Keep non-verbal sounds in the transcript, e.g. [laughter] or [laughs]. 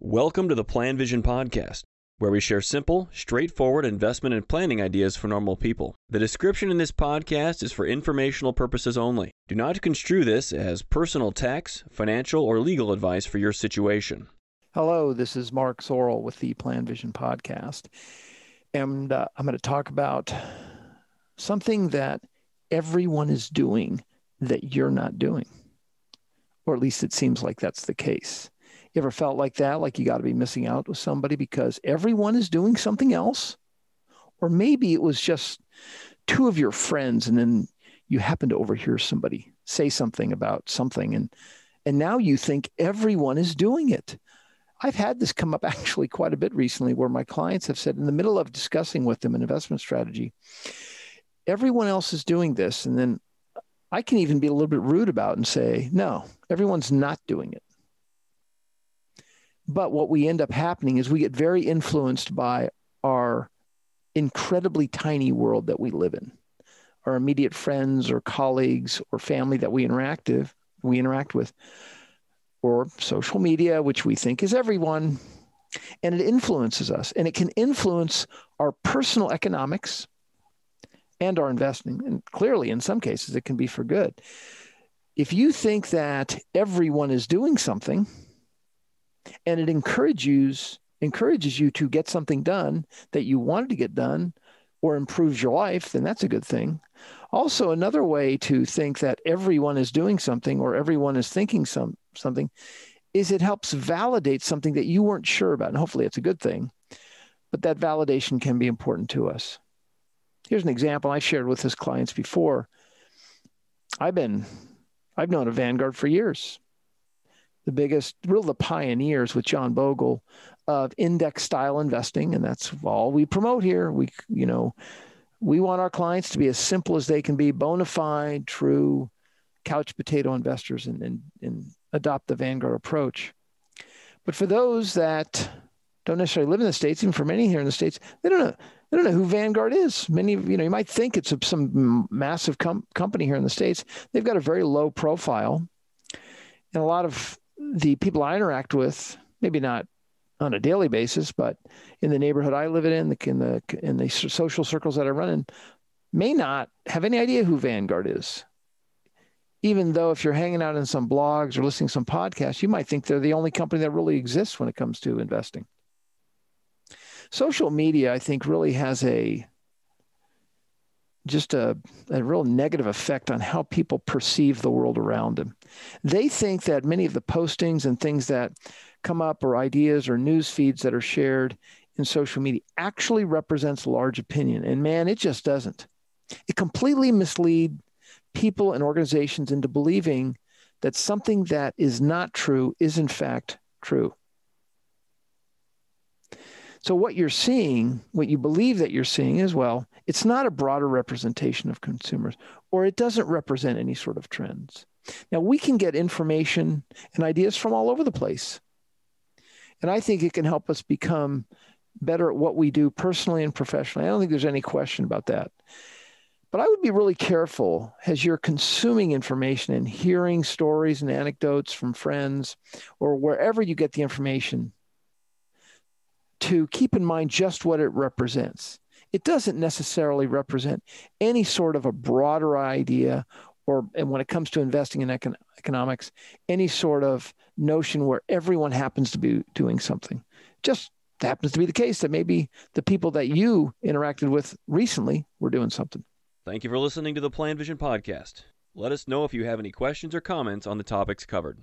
Welcome to the PlanVision Podcast, where we share simple, straightforward investment and planning ideas for normal people. The description in this podcast is for informational purposes only. Do not construe this as personal tax, financial, or legal advice for your situation. Hello, this is Mark Zoril with the PlanVision Podcast. And uh, I'm going to talk about something that everyone is doing that you're not doing. Or at least it seems like that's the case. You ever felt like that? Like you got to be missing out with somebody because everyone is doing something else? Or maybe it was just two of your friends and then you happen to overhear somebody say something about something and and now you think everyone is doing it. I've had this come up [laughs] actually quite a bit recently where my clients have said in the middle of discussing with them an investment strategy, everyone else is doing this. And then I can even be a little bit rude about and say, no, everyone's not doing it. But what we end up happening is we get very influenced by our incredibly tiny world that we live in. Our immediate friends or colleagues or family that we interact with, we interact with, or social media, which we think is everyone, and it influences us. And it can influence our personal economics and our investing. And clearly, in some cases, it can be for good. If you think that everyone is doing something, and it encourages encourages you to get something done that you wanted to get done or improves your life, then that's a good thing. Also, another way to think that everyone is doing something or everyone is thinking some something is it helps validate something that you weren't sure about. And hopefully it's a good thing. But that validation can be important to us. Here's an example I shared with his clients before. I've been I've known a Vanguard for years the biggest, real the pioneers with John Bogle of index style investing, and that's all we promote here. We, you know, we want our clients to be as simple as they can be, bona fide, true couch potato investors, and, and, and adopt the Vanguard approach. But for those that don't necessarily live in the states, even for many here in the states, they don't know they don't know who Vanguard is. Many, you know, you might think it's some massive com- company here in the states. They've got a very low profile, and a lot of the people I interact with, maybe not on a daily basis, but in the neighborhood I live in, the, in the in the social circles that I run in, may not have any idea who Vanguard is. Even though if you're hanging out in some blogs or listening to some podcasts, you might think they're the only company that really exists when it comes to investing. Social media, I think, really has a just a, a real negative effect on how people perceive the world around them. They think that many of the postings and things that come up or ideas or news feeds that are shared in social media actually represents large opinion. And man, it just doesn't. It completely mislead people and organizations into believing that something that is not true is in fact true. So, what you're seeing, what you believe that you're seeing as well, it's not a broader representation of consumers, or it doesn't represent any sort of trends. Now, we can get information and ideas from all over the place. And I think it can help us become better at what we do personally and professionally. I don't think there's any question about that. But I would be really careful as you're consuming information and hearing stories and anecdotes from friends or wherever you get the information to keep in mind just what it represents. It doesn't necessarily represent any sort of a broader idea or and when it comes to investing in econ- economics, any sort of notion where everyone happens to be doing something. Just happens to be the case that maybe the people that you interacted with recently were doing something. Thank you for listening to the PlanVision podcast. Let us know if you have any questions or comments on the topics covered.